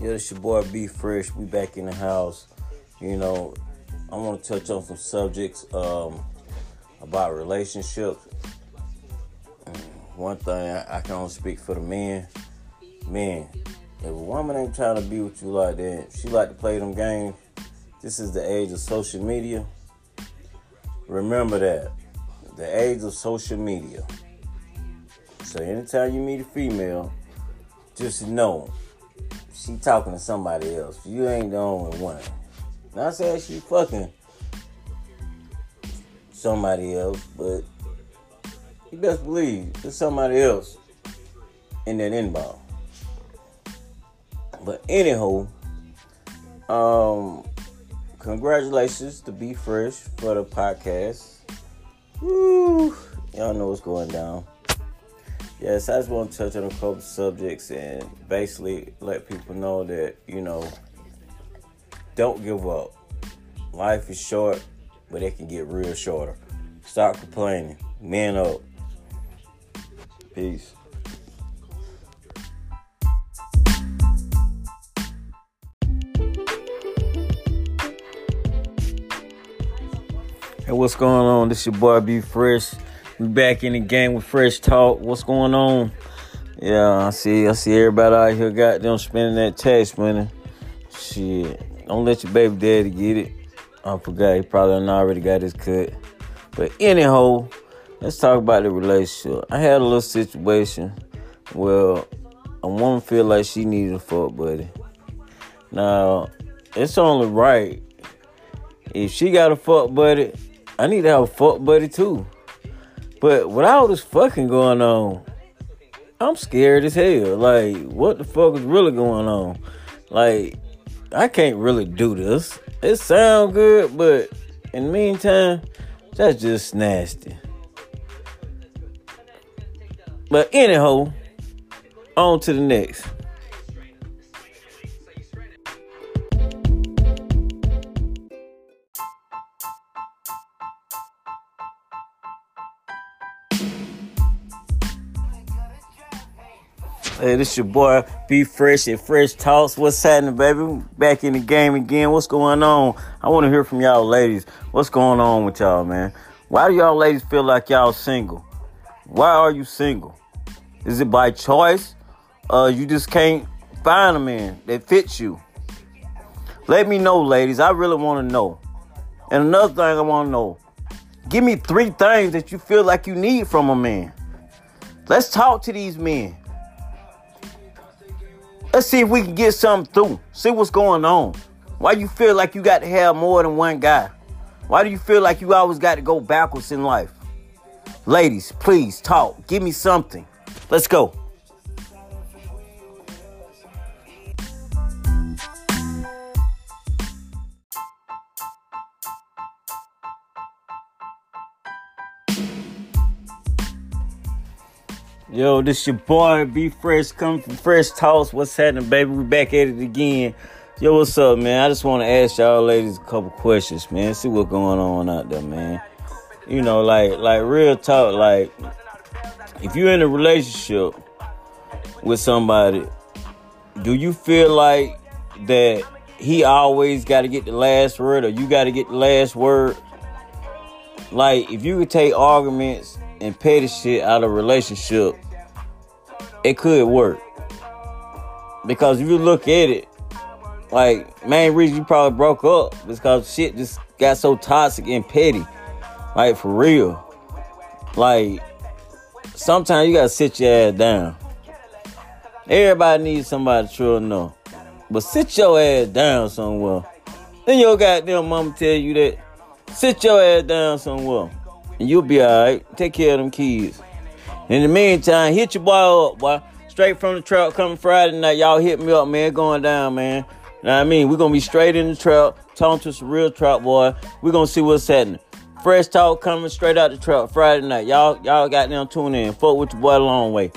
Yeah, it's your boy B Fresh. We back in the house. You know, I want to touch on some subjects um, about relationships. One thing I, I can only speak for the men. Men, if a woman ain't trying to be with you like that, she like to play them games. This is the age of social media. Remember that. The age of social media. So anytime you meet a female, just know she talking to somebody else. You ain't the only one. Not saying she fucking somebody else, but you best believe there's somebody else in that inbox. But anyhow, um, congratulations to Be Fresh for the podcast. Woo! Y'all know what's going down. Yes, I just want to touch on a couple subjects and basically let people know that, you know, don't give up. Life is short, but it can get real shorter. Stop complaining. Man up. Peace. Hey, what's going on? This your boy B Fresh. We back in the game with Fresh Talk. What's going on? Yeah, I see. I see everybody out here got them spending that tax money. Shit, don't let your baby daddy get it. I forgot he probably already got his cut. But anyhow, let's talk about the relationship. I had a little situation where a woman feel like she needed a fuck buddy. Now, it's only right if she got a fuck buddy I need to have a fuck buddy too. But with all this fucking going on, I'm scared as hell. Like, what the fuck is really going on? Like, I can't really do this. It sound good, but in the meantime, that's just nasty. But anyhow, on to the next. Hey, this your boy, Be Fresh and Fresh Talks. What's happening, baby? Back in the game again. What's going on? I want to hear from y'all ladies. What's going on with y'all, man? Why do y'all ladies feel like y'all single? Why are you single? Is it by choice? Uh, you just can't find a man that fits you. Let me know, ladies. I really want to know. And another thing I want to know. Give me three things that you feel like you need from a man. Let's talk to these men. Let's see if we can get something through. See what's going on. Why you feel like you got to have more than one guy? Why do you feel like you always got to go backwards in life? Ladies, please talk. Give me something. Let's go. Yo, this your boy, Be Fresh, coming from Fresh Talks. What's happening, baby? We back at it again. Yo, what's up, man? I just want to ask y'all ladies a couple questions, man. See what's going on out there, man. You know, like, like real talk, like, if you're in a relationship with somebody, do you feel like that he always got to get the last word or you got to get the last word? Like, if you could take arguments and petty shit out of relationship, it could work. Because if you look at it, like main reason you probably broke up is because shit just got so toxic and petty. Like for real. Like sometimes you gotta sit your ass down. Everybody needs somebody to truly know. But sit your ass down somewhere. Then your goddamn mama tell you that. Sit your ass down somewhere and you'll be alright. Take care of them kids. In the meantime, hit your boy up, boy. Straight from the trap coming Friday night. Y'all hit me up, man. Going down, man. Know what I mean? We're gonna be straight in the trap, talking to some real trap boy. We're gonna see what's happening. Fresh talk coming straight out the trap Friday night. Y'all, y'all got them tune in. Fuck with your boy long way.